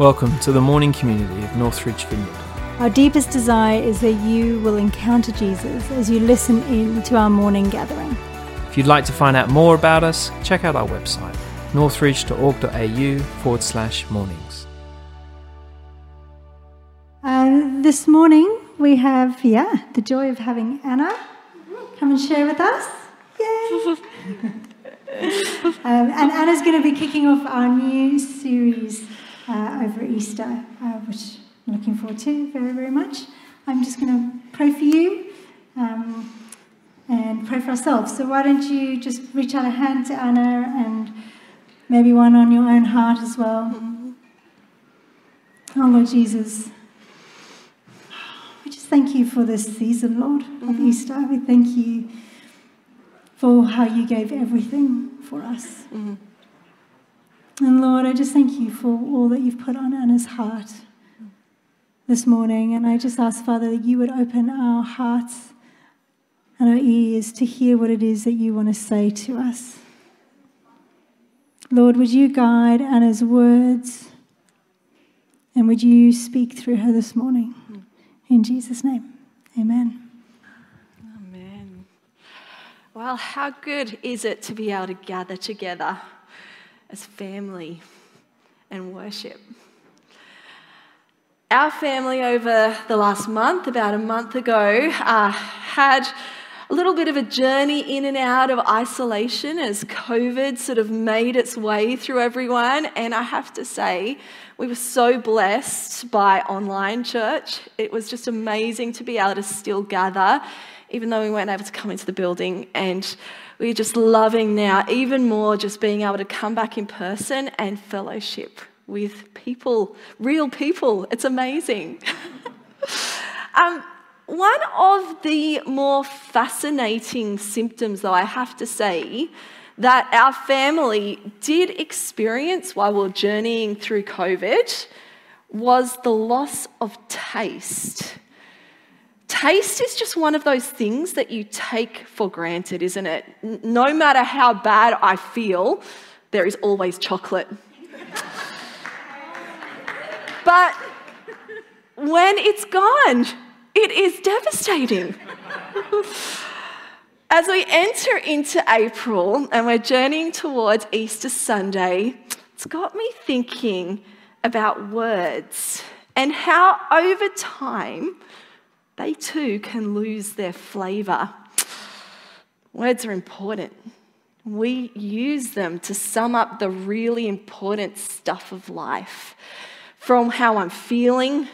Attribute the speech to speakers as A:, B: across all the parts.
A: Welcome to the morning community of Northridge Vineyard.
B: Our deepest desire is that you will encounter Jesus as you listen in to our morning gathering.
A: If you'd like to find out more about us, check out our website, northridge.org.au forward slash mornings.
B: Uh, this morning we have, yeah, the joy of having Anna come and share with us. Yay! um, and Anna's going to be kicking off our new series uh, over Easter, uh, which I'm looking forward to very, very much. I'm just going to pray for you um, and pray for ourselves. So why don't you just reach out a hand to Anna and maybe one on your own heart as well. Oh, Lord Jesus, we just thank you for this season, Lord, of Easter. We thank you for how you gave everything for us. And Lord, I just thank you for all that you've put on Anna's heart this morning. And I just ask, Father, that you would open our hearts and our ears to hear what it is that you want to say to us. Lord, would you guide Anna's words and would you speak through her this morning? In Jesus' name, amen.
C: Amen. Well, how good is it to be able to gather together as family and worship? Our family, over the last month, about a month ago, uh, had a little bit of a journey in and out of isolation as COVID sort of made its way through everyone. And I have to say, we were so blessed by online church. It was just amazing to be able to still gather, even though we weren't able to come into the building. And we're just loving now, even more, just being able to come back in person and fellowship with people, real people. It's amazing. um, one of the more fascinating symptoms, though, I have to say, that our family did experience while we are journeying through COVID was the loss of taste. Taste is just one of those things that you take for granted, isn't it? No matter how bad I feel, there is always chocolate. but when it's gone, it is devastating. As we enter into April and we're journeying towards Easter Sunday, it's got me thinking about words and how over time they too can lose their flavour. Words are important. We use them to sum up the really important stuff of life from how I'm feeling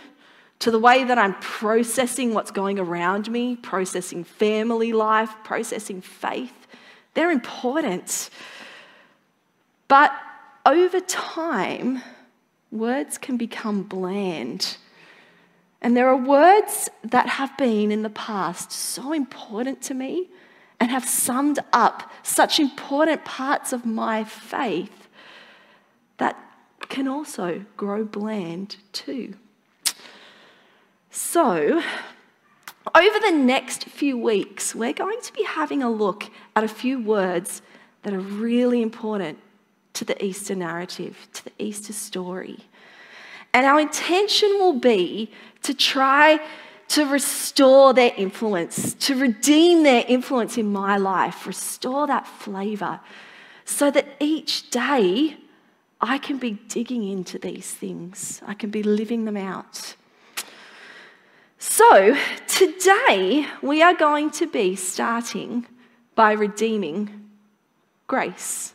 C: to the way that I'm processing what's going around me, processing family life, processing faith. They're important. But over time, words can become bland. And there are words that have been in the past so important to me and have summed up such important parts of my faith that can also grow bland too. So, over the next few weeks, we're going to be having a look at a few words that are really important to the Easter narrative, to the Easter story. And our intention will be to try to restore their influence, to redeem their influence in my life, restore that flavour, so that each day I can be digging into these things, I can be living them out. So, today we are going to be starting by redeeming grace.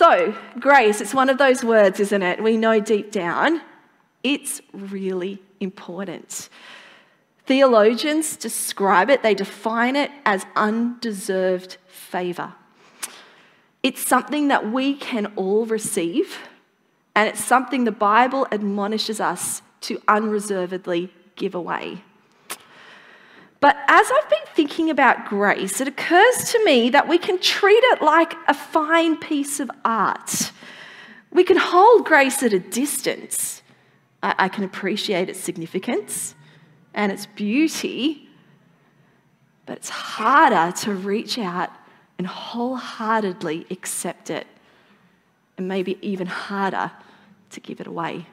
C: So, grace, it's one of those words, isn't it? We know deep down it's really important. Theologians describe it, they define it as undeserved favour. It's something that we can all receive, and it's something the Bible admonishes us to unreservedly give away. But as I've been thinking about grace, it occurs to me that we can treat it like a fine piece of art. We can hold grace at a distance. I, can appreciate its significance and its beauty, but it's harder to reach out and wholeheartedly accept it, and maybe even harder to give it away.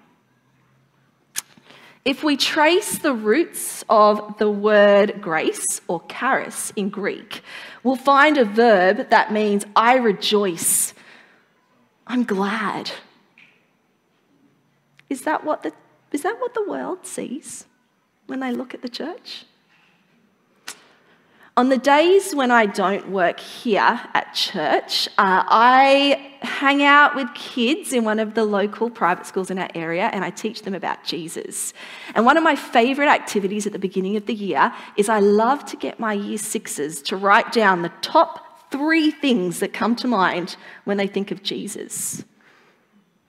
C: If we trace the roots of the word grace or charis in Greek, we'll find a verb that means I rejoice, I'm glad. Is that what the, is that what the world sees when they look at the church? On the days when I don't work here at church, uh, I hang out with kids in one of the local private schools in our area and I teach them about Jesus. And one of my favourite activities at the beginning of the year is I love to get my year sixes to write down the top three things that come to mind when they think of Jesus.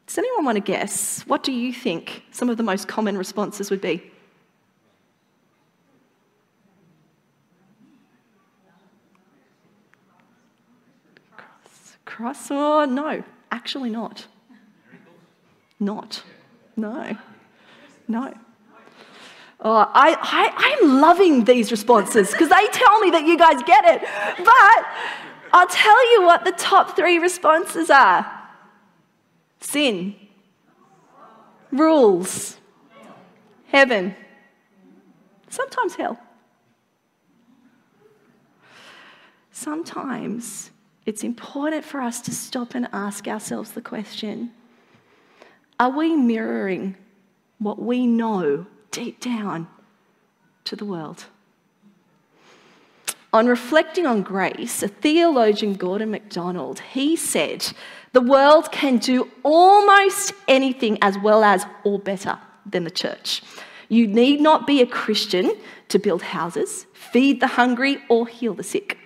C: Does anyone want to guess? What do you think some of the most common responses would be? Cross? Oh, no, actually not. Not. No. No. Oh, I, I, I'm loving these responses because they tell me that you guys get it. But I'll tell you what the top three responses are sin, rules, heaven, sometimes hell. Sometimes it's important for us to stop and ask ourselves the question Are we mirroring what we know deep down to the world? On reflecting on grace, a theologian, Gordon MacDonald, he said, the world can do almost anything as well as or better than the church. You need not be a Christian to build houses, feed the hungry, or heal the sick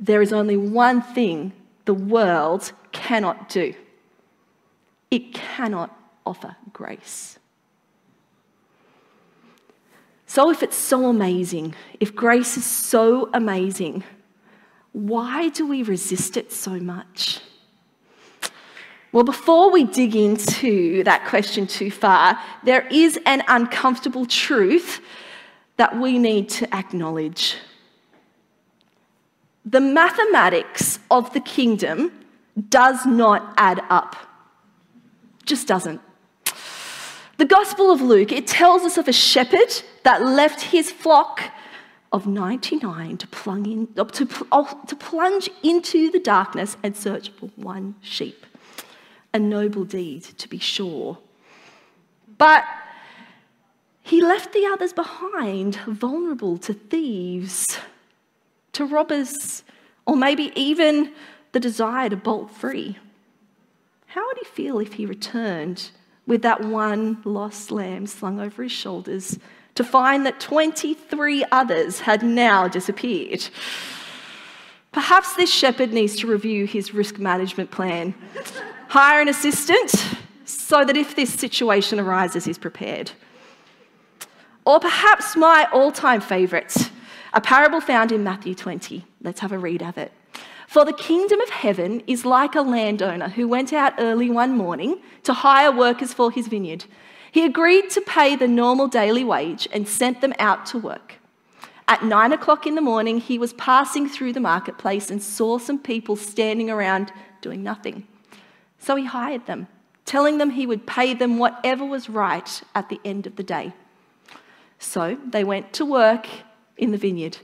C: there is only one thing the world cannot do it cannot offer grace. So, if it's so amazing, if grace is so amazing, why do we resist it so much? Well, before we dig into that question too far, there is an uncomfortable truth that we need to acknowledge the mathematics of the kingdom does not add up. Just doesn't. The Gospel of Luke, it tells us of a shepherd that left his flock of 99 to, plunge, in, to, to plunge into the darkness and search for one sheep. A noble deed, to be sure. But he left the others behind, vulnerable to thieves to robbers, or maybe even the desire to bolt free. How would he feel if he returned with that one lost lamb slung over his shoulders to find that 23 others had now disappeared? Perhaps this shepherd needs to review his risk management plan, hire an assistant so that if this situation arises, he's prepared. Or perhaps my all time favourite a parable found in Matthew 20. Let's have a read of it. For the kingdom of heaven is like a landowner who went out early one morning to hire workers for his vineyard. He agreed to pay the normal daily wage and sent them out to work. At nine o'clock in the morning, he was passing through the marketplace and saw some people standing around doing nothing. So he hired them, telling them he would pay them whatever was right at the end of the day. So they went to work in the vineyard.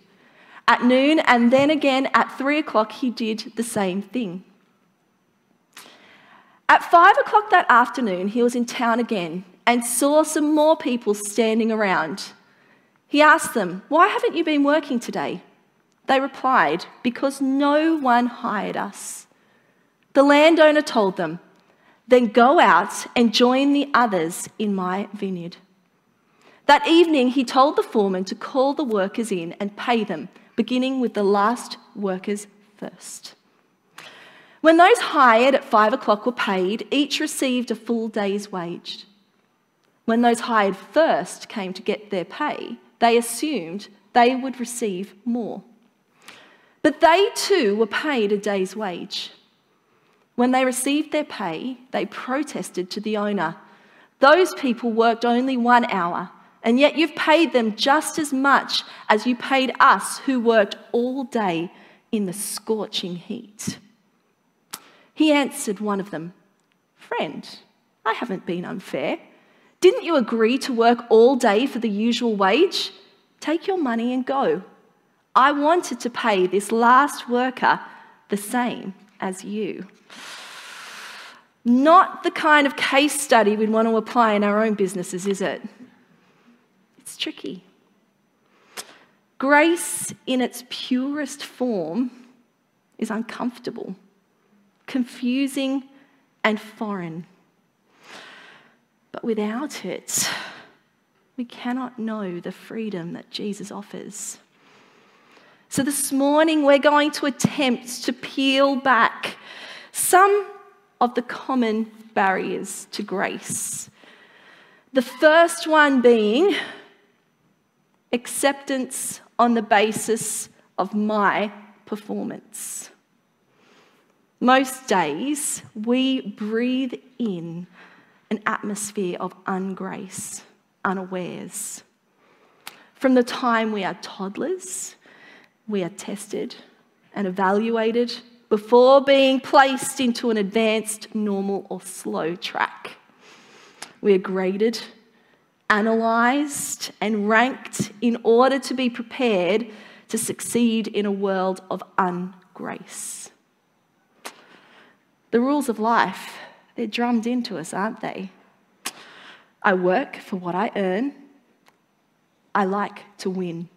C: At noon and then again at three o'clock, he did the same thing. At five o'clock that afternoon, he was in town again and saw some more people standing around. He asked them, Why haven't you been working today? They replied, Because no one hired us. The landowner told them, Then go out and join the others in my vineyard. That evening, he told the foreman to call the workers in and pay them, beginning with the last workers first. When those hired at five o'clock were paid, each received a full day's wage. When those hired first came to get their pay, they assumed they would receive more. But they too were paid a day's wage. When they received their pay, they protested to the owner. Those people worked only one hour and yet you've paid them just as much as you paid us who worked all day in the scorching heat. He answered one of them, Friend, I haven't been unfair. Didn't you agree to work all day for the usual wage? Take your money and go. I wanted to pay this last worker the same as you. Not the kind of case study we'd want to apply in our own businesses, is it? Tricky. Grace, in its purest form, is uncomfortable, confusing, and foreign. But without it, we cannot know the freedom that Jesus offers. So, this morning, we're going to attempt to peel back some of the common barriers to grace. The first one being acceptance on the basis of my performance. Most days, we breathe in an atmosphere of ungrace, unawares. From the time we are toddlers, we are tested and evaluated before being placed into an advanced, normal, or slow track. We are graded, analysed, and ranked in order to be prepared to succeed in a world of ungrace. The rules of life, they're drummed into us, aren't they? I work for what I earn. I like to win.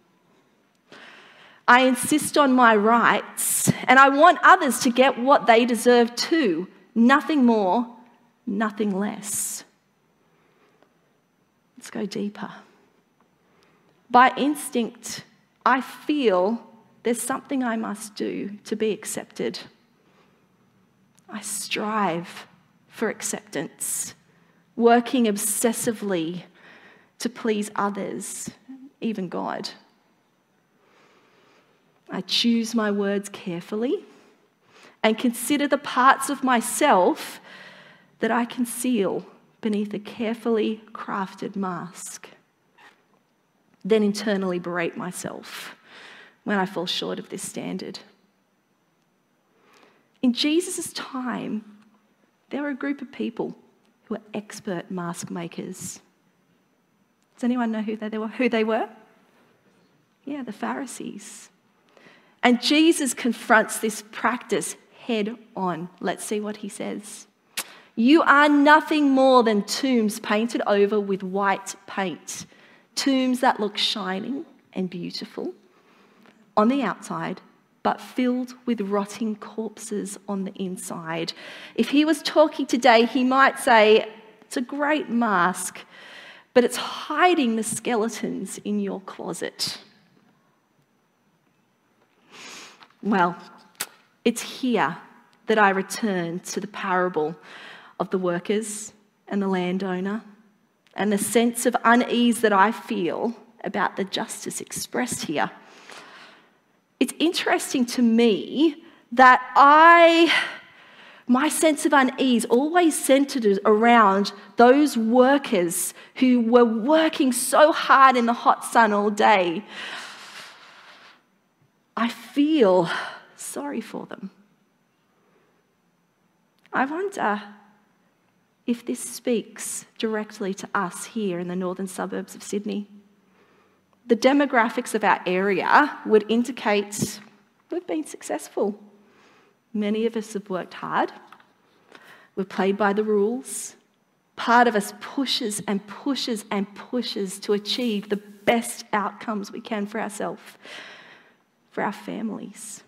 C: I insist on my rights, and I want others to get what they deserve too. Nothing more, nothing less. Let's go deeper. By instinct, I feel there's something I must do to be accepted. I strive for acceptance, working obsessively to please others, even God. I choose my words carefully and consider the parts of myself that I conceal beneath a carefully crafted mask. Then internally berate myself when I fall short of this standard. In Jesus' time, there were a group of people who were expert mask makers. Does anyone know who they were? Who they were? Yeah, the Pharisees. And Jesus confronts this practice head on. Let's see what he says. You are nothing more than tombs painted over with white paint, tombs that look shining and beautiful on the outside, but filled with rotting corpses on the inside. If he was talking today, he might say, It's a great mask, but it's hiding the skeletons in your closet. Well, it's here that I return to the parable of the workers and the landowner and the sense of unease that I feel about the justice expressed here. It's interesting to me that I, my sense of unease always centered around those workers who were working so hard in the hot sun all day I feel sorry for them. I wonder if this speaks directly to us here in the northern suburbs of Sydney. The demographics of our area would indicate we've been successful. Many of us have worked hard, we've played by the rules. Part of us pushes and pushes and pushes to achieve the best outcomes we can for ourselves for our families.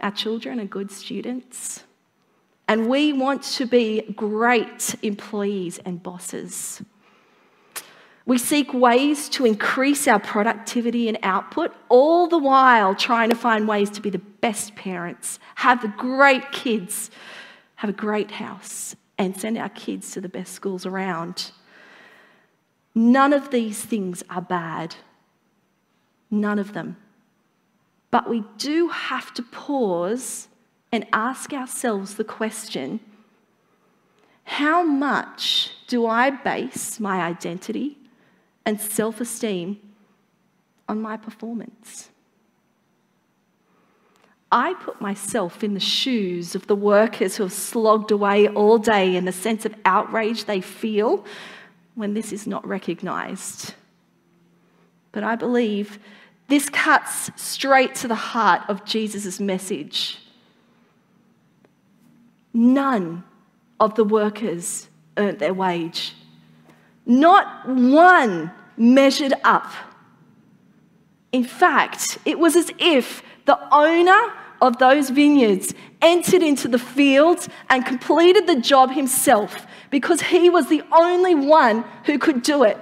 C: Our children are good students, and we want to be great employees and bosses. We seek ways to increase our productivity and output, all the while trying to find ways to be the best parents, have the great kids, have a great house, and send our kids to the best schools around. None of these things are bad. None of them. But we do have to pause and ask ourselves the question how much do I base my identity and self esteem on my performance? I put myself in the shoes of the workers who have slogged away all day and the sense of outrage they feel when this is not recognised. But I believe this cuts straight to the heart of Jesus' message. None of the workers earned their wage. Not one measured up. In fact, it was as if the owner of those vineyards entered into the fields and completed the job himself because he was the only one who could do it.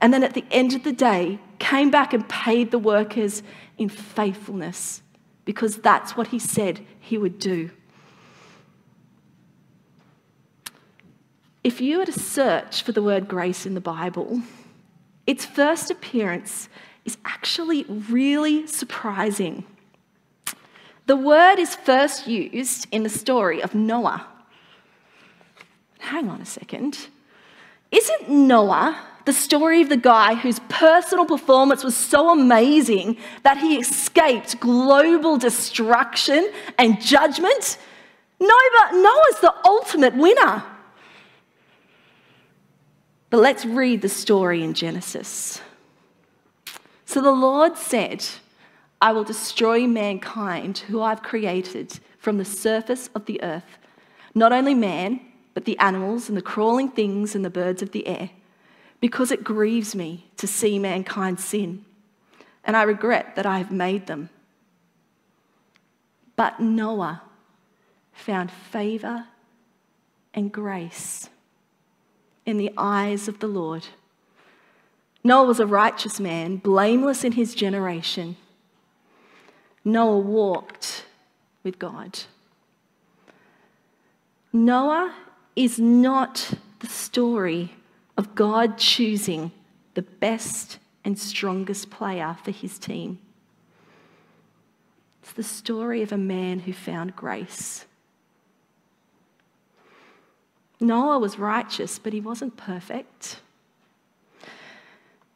C: And then at the end of the day, came back and paid the workers in faithfulness because that's what he said he would do. If you were to search for the word grace in the Bible, its first appearance is actually really surprising. The word is first used in the story of Noah. Hang on a second. Isn't Noah the story of the guy whose personal performance was so amazing that he escaped global destruction and judgment? No, but Noah's the ultimate winner. But let's read the story in Genesis. So the Lord said, I will destroy mankind who I've created from the surface of the earth, not only man, but the animals and the crawling things and the birds of the air, because it grieves me to see mankind sin, and I regret that I have made them. But Noah found favor and grace in the eyes of the Lord. Noah was a righteous man, blameless in his generation. Noah walked with God. Noah is not the story of God choosing the best and strongest player for his team. It's the story of a man who found grace Noah was righteous, but he wasn't perfect.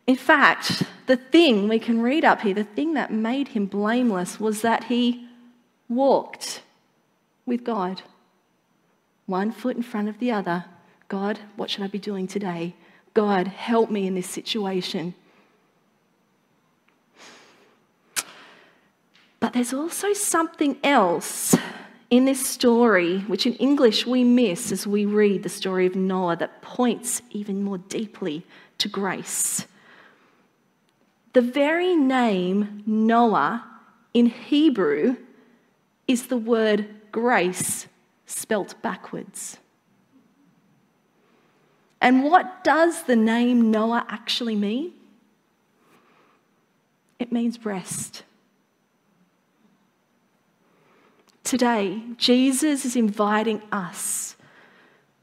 C: In fact, the thing we can read up here, the thing that made him blameless was that he walked with God, one foot in front of the other. God, what should I be doing today? God, help me in this situation. But there's also something else in this story, which in English we miss as we read the story of Noah, that points even more deeply to grace. The very name Noah in Hebrew is the word grace spelt backwards. And what does the name Noah actually mean? It means rest. Today, Jesus is inviting us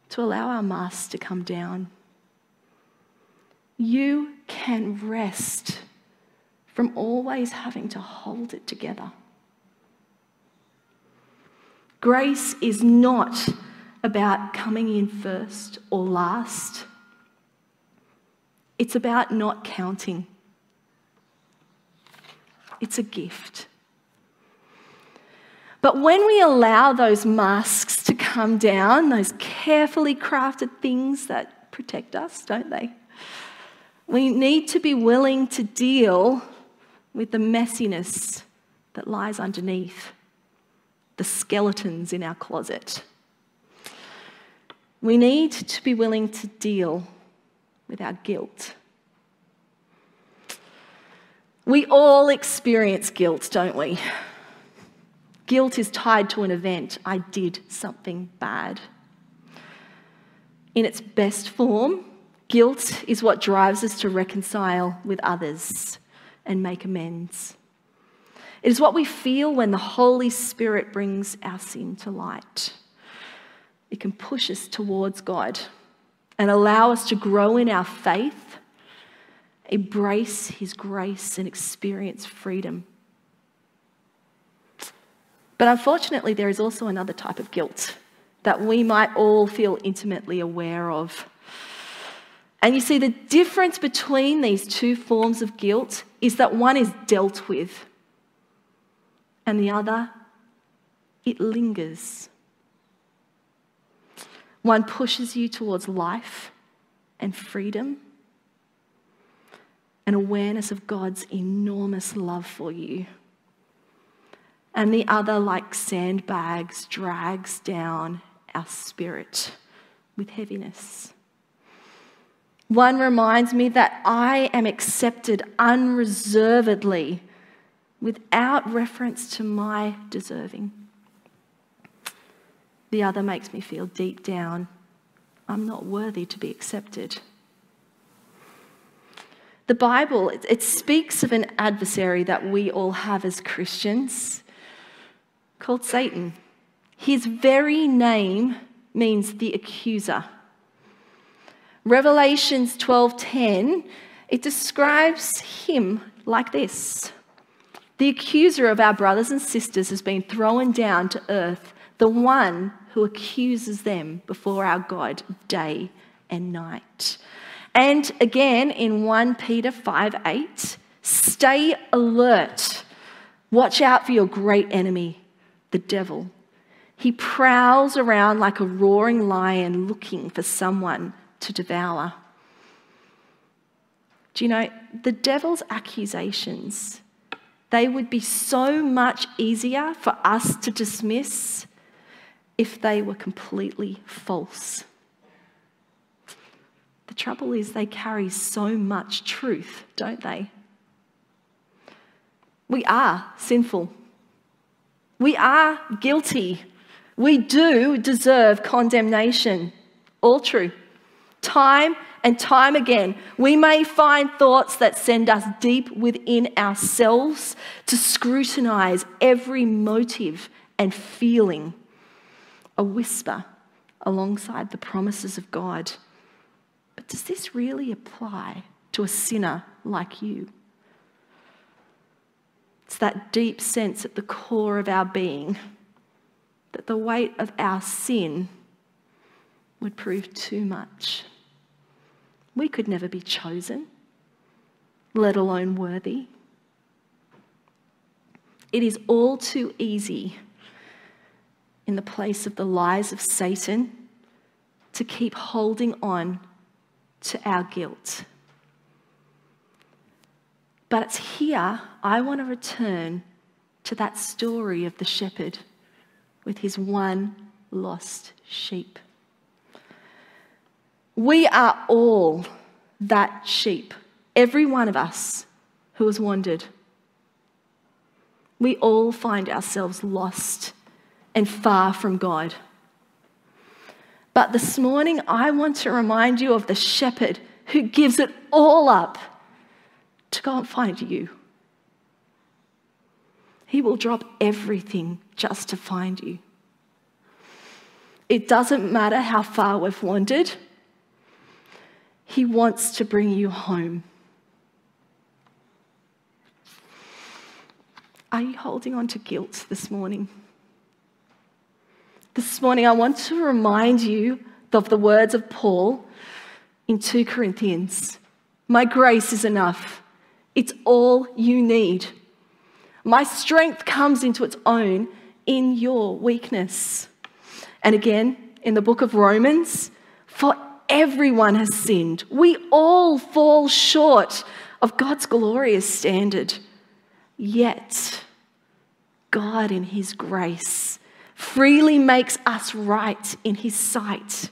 C: to allow our mask to come down. You can rest from always having to hold it together. Grace is not about coming in first or last. It's about not counting. It's a gift. But when we allow those masks to come down, those carefully crafted things that protect us, don't they? We need to be willing to deal with the messiness that lies underneath, the skeletons in our closet. We need to be willing to deal with our guilt. We all experience guilt, don't we? Guilt is tied to an event. I did something bad. In its best form, guilt is what drives us to reconcile with others and make amends. It is what we feel when the Holy Spirit brings our sin to light. It can push us towards God and allow us to grow in our faith, embrace His grace, and experience freedom but unfortunately, there is also another type of guilt that we might all feel intimately aware of. And you see, the difference between these two forms of guilt is that one is dealt with, and the other, it lingers. One pushes you towards life and freedom, and awareness of God's enormous love for you. And the other, like sandbags, drags down our spirit with heaviness. One reminds me that I am accepted unreservedly without reference to my deserving. The other makes me feel deep down I'm not worthy to be accepted. The Bible, it, speaks of an adversary that we all have as Christians called Satan. His very name means the accuser. Revelations 12:10 it describes him like this. The accuser of our brothers and sisters has been thrown down to earth, the one who accuses them before our God day and night. And again in 1 Peter 5 8, stay alert. Watch out for your great enemy, the devil. He prowls around like a roaring lion looking for someone to devour. Do you know, the devil's accusations, they would be so much easier for us to dismiss if they were completely false. The trouble is, they carry so much truth, don't they? We are sinful. We are guilty. We do deserve condemnation. All true. Time and time again, we may find thoughts that send us deep within ourselves to scrutinize every motive and feeling, a whisper alongside the promises of God. But does this really apply to a sinner like you? It's that deep sense at the core of our being that the weight of our sin would prove too much. We could never be chosen, let alone worthy. It is all too easy in the place of the lies of Satan to keep holding on to our guilt. But it's here I want to return to that story of the shepherd with his one lost sheep. We are all that sheep, every one of us who has wandered. We all find ourselves lost and far from God. But this morning, I want to remind you of the shepherd who gives it all up to go and find you. He will drop everything just to find you. It doesn't matter how far we've wandered. He wants to bring you home. Are you holding on to guilt this morning? This morning, I want to remind you of the words of Paul in 2 Corinthians My grace is enough, it's all you need. My strength comes into its own in your weakness. And again, in the book of Romans, for everyone has sinned. We all fall short of God's glorious standard. Yet, God, in His grace, freely makes us right in His sight.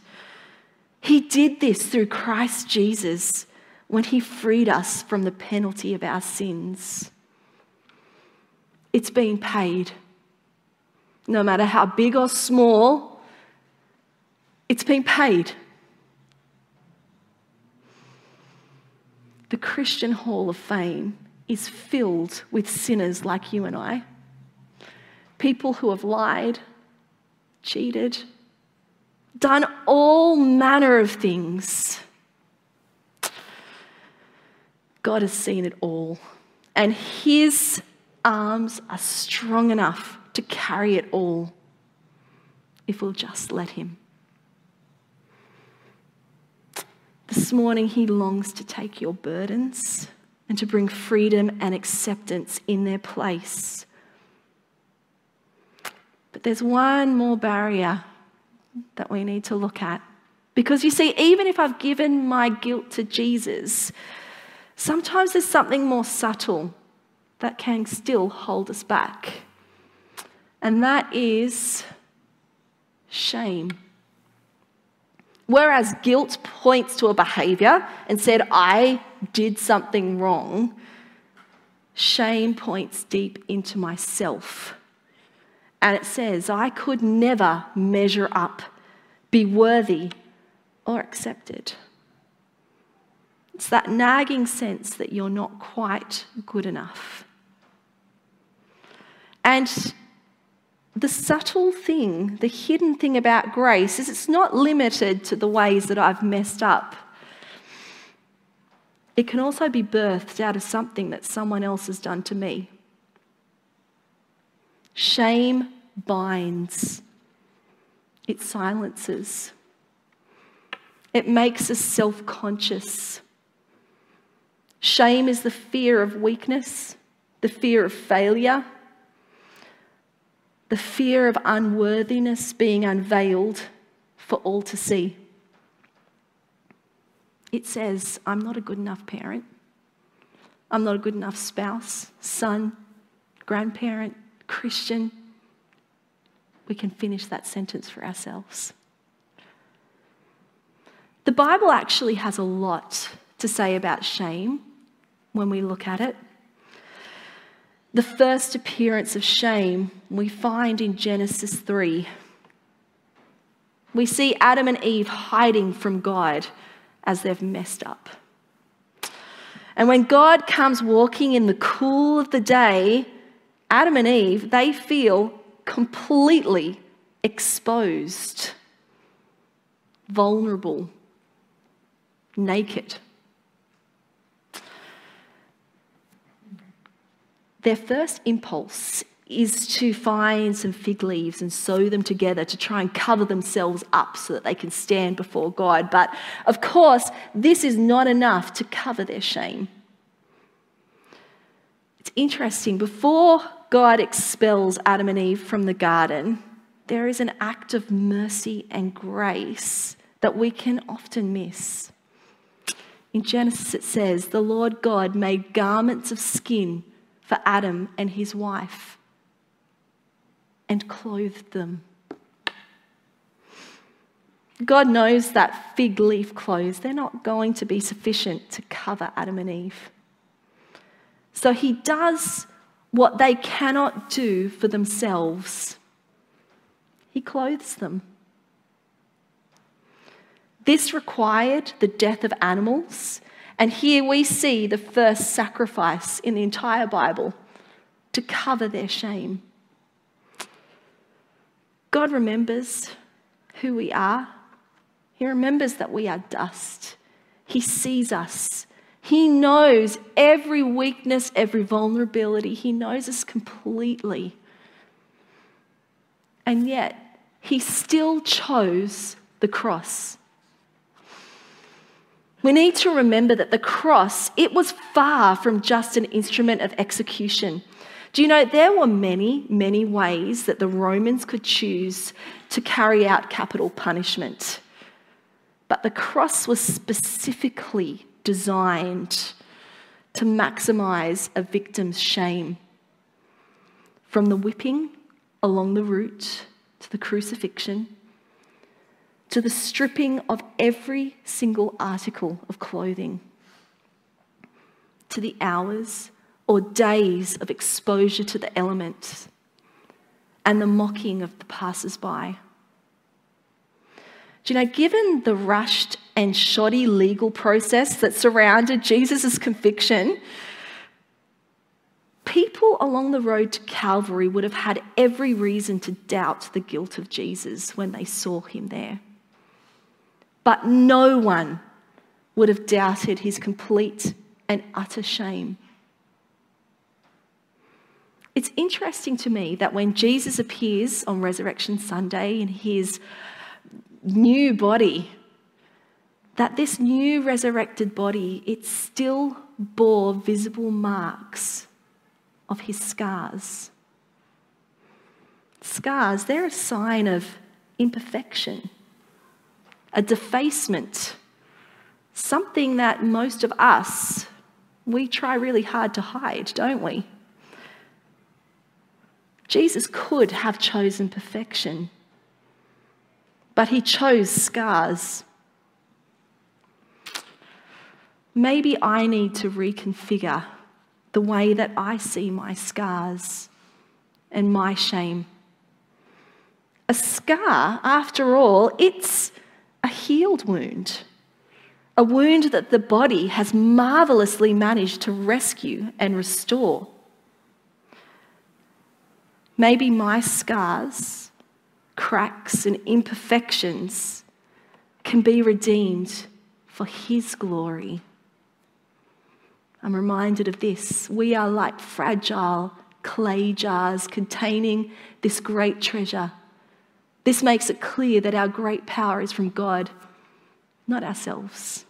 C: He did this through Christ Jesus when He freed us from the penalty of our sins. It's been paid. No matter how big or small, it's been paid. The Christian Hall of Fame is filled with sinners like you and I. People who have lied, cheated, done all manner of things. God has seen it all, and His arms are strong enough to carry it all if we'll just let Him. This morning, He longs to take your burdens and to bring freedom and acceptance in their place. But there's one more barrier that we need to look at. Because you see, even if I've given my guilt to Jesus, sometimes there's something more subtle that can still hold us back. And that is shame. Whereas guilt points to a behavior and said, I did something wrong, shame points deep into myself. And it says, I could never measure up, be worthy, or accepted. It's that nagging sense that you're not quite good enough. And the subtle thing, the hidden thing about grace is it's not limited to the ways that I've messed up. It can also be birthed out of something that someone else has done to me. Shame binds, it silences, it makes us self conscious. Shame is the fear of weakness, the fear of failure the fear of unworthiness being unveiled for all to see. It says, I'm not a good enough parent. I'm not a good enough spouse, son, grandparent, Christian. We can finish that sentence for ourselves. The Bible actually has a lot to say about shame when we look at it the first appearance of shame we find in Genesis 3. We see Adam and Eve hiding from God as they've messed up. And when God comes walking in the cool of the day, Adam and Eve, they feel completely exposed, vulnerable, naked. Their first impulse is to find some fig leaves and sew them together to try and cover themselves up so that they can stand before God. But of course, this is not enough to cover their shame. It's interesting, before God expels Adam and Eve from the garden, there is an act of mercy and grace that we can often miss. In Genesis, it says, The Lord God made garments of skin for Adam and his wife and clothed them. God knows that fig leaf clothes, they're not going to be sufficient to cover Adam and Eve. So he does what they cannot do for themselves. He clothes them. This required the death of animals and here we see the first sacrifice in the entire Bible to cover their shame. God remembers who we are. He remembers that we are dust. He sees us. He knows every weakness, every vulnerability. He knows us completely. And yet, He still chose the cross. We need to remember that the cross, it was far from just an instrument of execution. Do you know there were many, many ways that the Romans could choose to carry out capital punishment? But the cross was specifically designed to maximize a victim's shame. From the whipping along the route to the crucifixion, to the stripping of every single article of clothing, to the hours or days of exposure to the elements, and the mocking of the passers by. Do you know, given the rushed and shoddy legal process that surrounded Jesus' conviction, people along the road to Calvary would have had every reason to doubt the guilt of Jesus when they saw him there but no one would have doubted his complete and utter shame. It's interesting to me that when Jesus appears on Resurrection Sunday in his new body, that this new resurrected body, it still bore visible marks of his scars. scars, they're a sign of imperfection, a defacement, something that most of us, we try really hard to hide, don't we? Jesus could have chosen perfection, but he chose scars. Maybe I need to reconfigure the way that I see my scars and my shame. A scar, after all, it's a healed wound, a wound that the body has marvelously managed to rescue and restore. Maybe my scars, cracks, and imperfections can be redeemed for His glory. I'm reminded of this. We are like fragile clay jars containing this great treasure. This makes it clear that our great power is from God, not ourselves.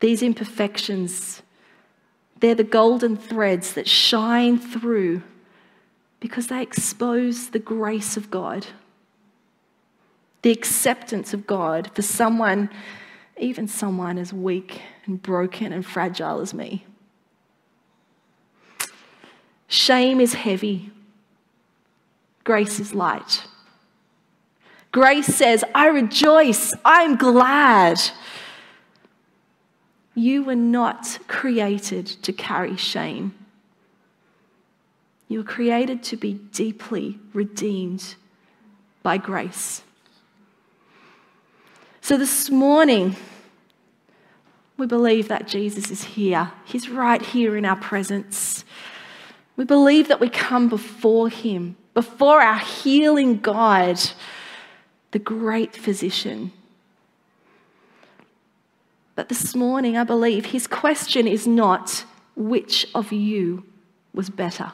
C: These imperfections, they're the golden threads that shine through because they expose the grace of God, the acceptance of God for someone, even someone as weak and broken and fragile as me. Shame is heavy, grace is light. Grace says, I rejoice, I'm glad. You were not created to carry shame. You were created to be deeply redeemed by grace. So this morning, we believe that Jesus is here. He's right here in our presence. We believe that we come before Him, before our healing God, the great physician. But this morning, I believe His question is not which of you was better.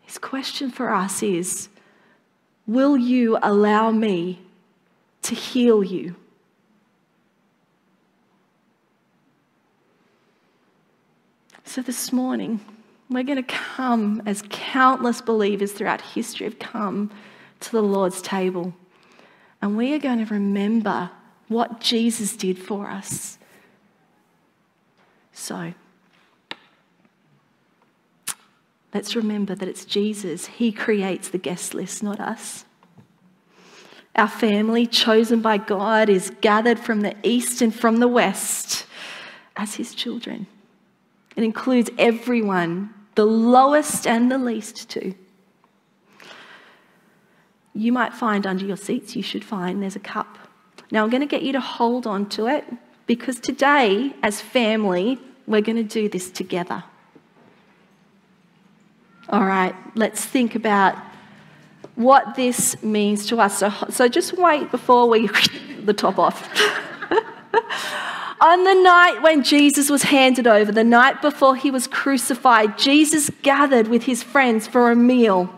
C: His question for us is Will you allow me to heal you? So this morning, we're going to come as countless believers throughout history have come to the Lord's table. And we are going to remember what Jesus did for us. So, Let's remember that it's Jesus. He creates the guest list, not us. Our family, chosen by God, is gathered from the east and from the west as his children. It includes everyone, the lowest and the least, too. You might find under your seats, you should find there's a cup. Now, I'm going to get you to hold on to it because today, as family, we're going to do this together. All right, let's think about what this means to us. So, so just wait before we the top off. On the night when Jesus was handed over, the night before he was crucified, Jesus gathered with his friends for a meal.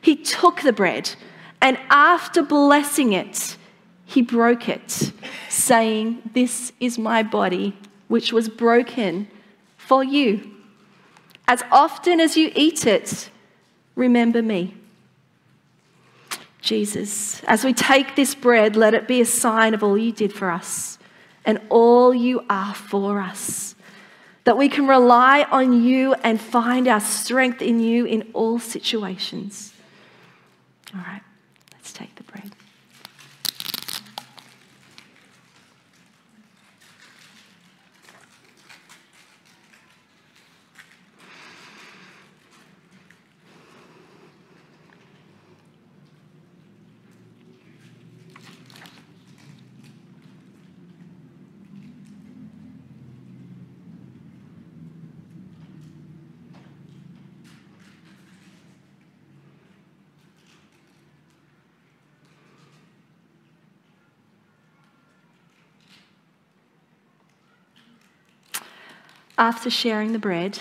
C: He took the bread and after blessing it, he broke it, saying, This is my body, which was broken for you. As often as you eat it, remember me. Jesus, as we take this bread, let it be a sign of all you did for us and all you are for us. That we can rely on you and find our strength in you in all situations. All right, let's take the bread. After sharing the bread,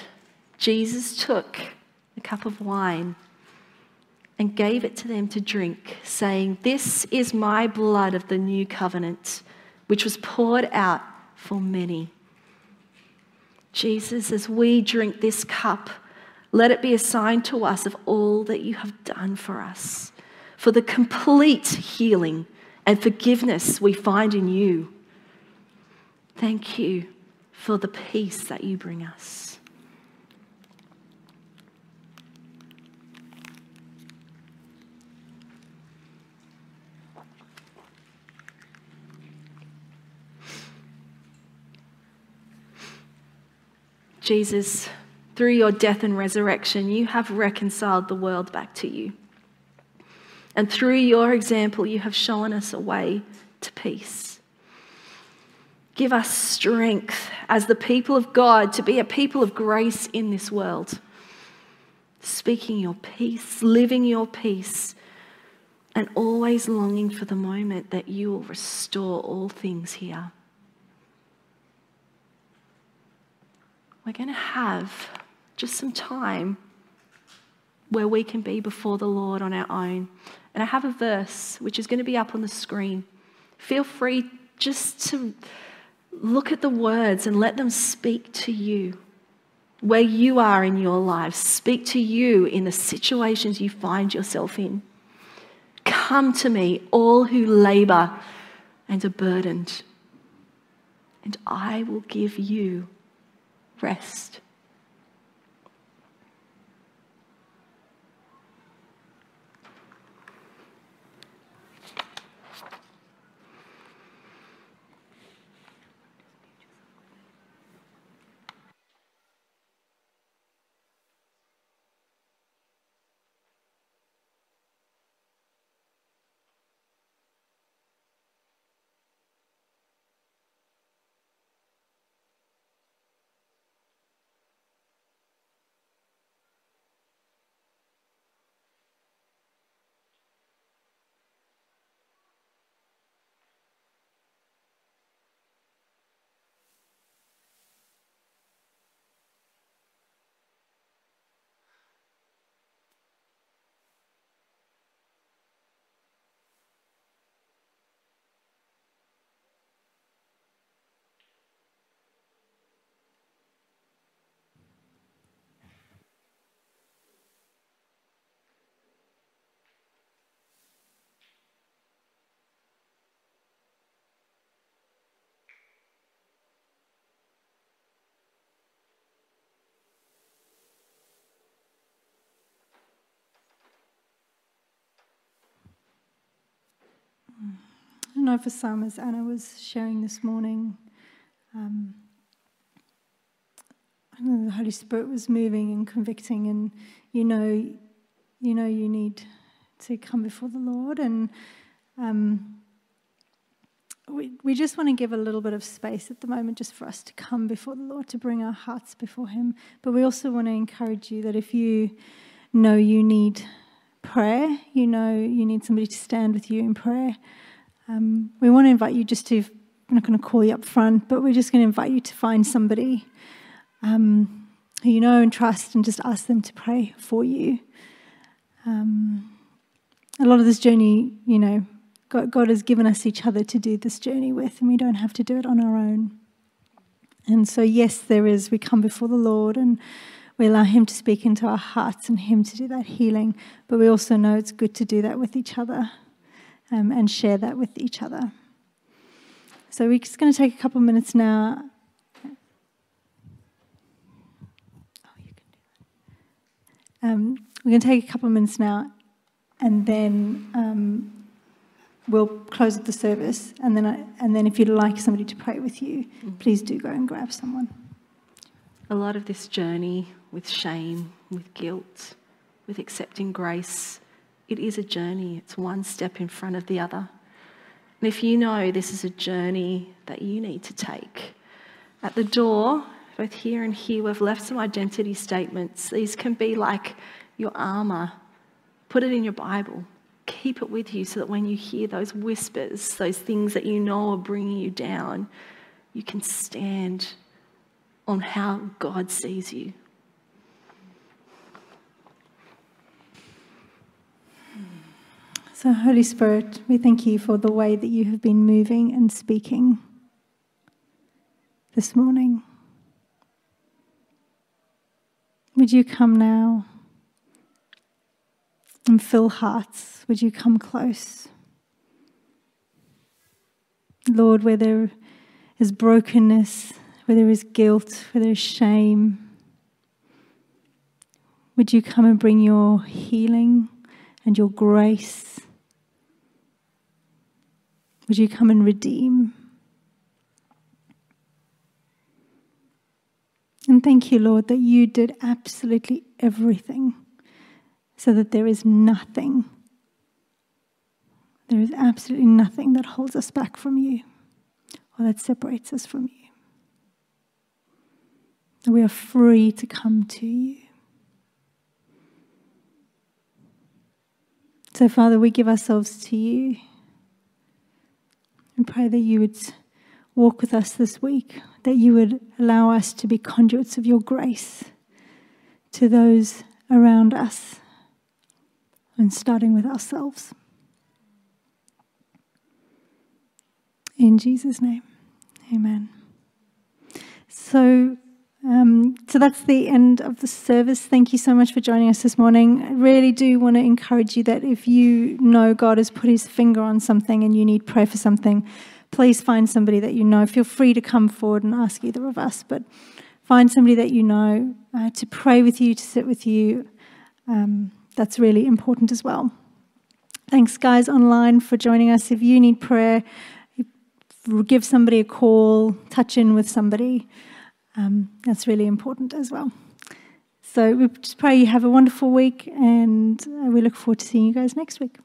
C: Jesus took a cup of wine and gave it to them to drink, saying, This is my blood of the new covenant, which was poured out for many. Jesus, as we drink this cup, Let it be a sign to us of all that you have done for us, for the complete healing and forgiveness we find in you. Thank you for the peace that you bring us. Jesus, through your death and resurrection, you have reconciled the world back to you. And through your example, you have shown us a way to peace. Give us strength as the people of God to be a people of grace in this world, speaking your peace, living your peace, and always longing for the moment that you will restore all things here. We're going to have just some time where we can be before the Lord on our own. And I have a verse which is going to be up on the screen. Feel free just to look at the words and let them speak to you where you are in your life, speak to you in the situations you find yourself in. Come to me, all who labor and are burdened, and I will give you rest.
B: I know for some, as Anna was sharing this morning, um, know the Holy Spirit was moving and convicting, and you know, you know, you need to come before the Lord, and um, we we just want to give a little bit of space at the moment, just for us to come before the Lord, to bring our hearts before Him. But we also want to encourage you that if you know you need prayer, you know you need somebody to stand with you in prayer. Um, we want to invite you just to, I'm not going to call you up front, but we're just going to invite you to find somebody um, who you know and trust and just ask them to pray for you. Um, a lot of this journey, you know, God, God has given us each other to do this journey with, and we don't have to do it on our own. And so, yes, there is, we come before the Lord and we allow Him to speak into our hearts and Him to do that healing, but we also know it's good to do that with each other um, and share that with each other. So we're just going to take a couple of minutes now. Um, we're going to take a couple of minutes now, and then um, we'll close the service. And then, I, and then, if you'd like somebody to pray with you, mm. please do go and grab someone.
C: A lot of this journey with shame, with guilt, with accepting grace it is a journey, it's one step in front of the other. And if you know this is a journey that you need to take, at the door, both here and here, we've left some identity statements. These can be like your armor. Put it in your Bible. Keep it with you so that when you hear those whispers, those things that you know are bringing you down, you can stand on how God sees you.
B: So, Holy Spirit, we thank you for the way that you have been moving and speaking this morning. Would you come now and fill hearts? Would you come close? Lord, where there is brokenness, where there is guilt, where there is shame, would you come and bring your healing and your grace? Would you come and redeem? And thank you, Lord, that you did absolutely everything so that there is nothing, there is absolutely nothing that holds us back from you or that separates us from you. That we are free to come to you. So, Father, we give ourselves to you and pray that you would walk with us this week, that you would allow us to be conduits of your grace to those around us, and starting with ourselves. In Jesus' name, amen. So, um, so that's the end of the service. Thank you so much for joining us this morning. I really do want to encourage you that if you know God has put his finger on something and you need prayer for something, please find somebody that you know. Feel free to come forward and ask either of us, but find somebody that you know uh, to pray with you, to sit with you. Um, that's really important as well. Thanks, guys, online for joining us. If you need prayer, give somebody a call, touch in with somebody. Um, that's really important as well. So we just pray you have a wonderful week, and we look forward to seeing you guys next week.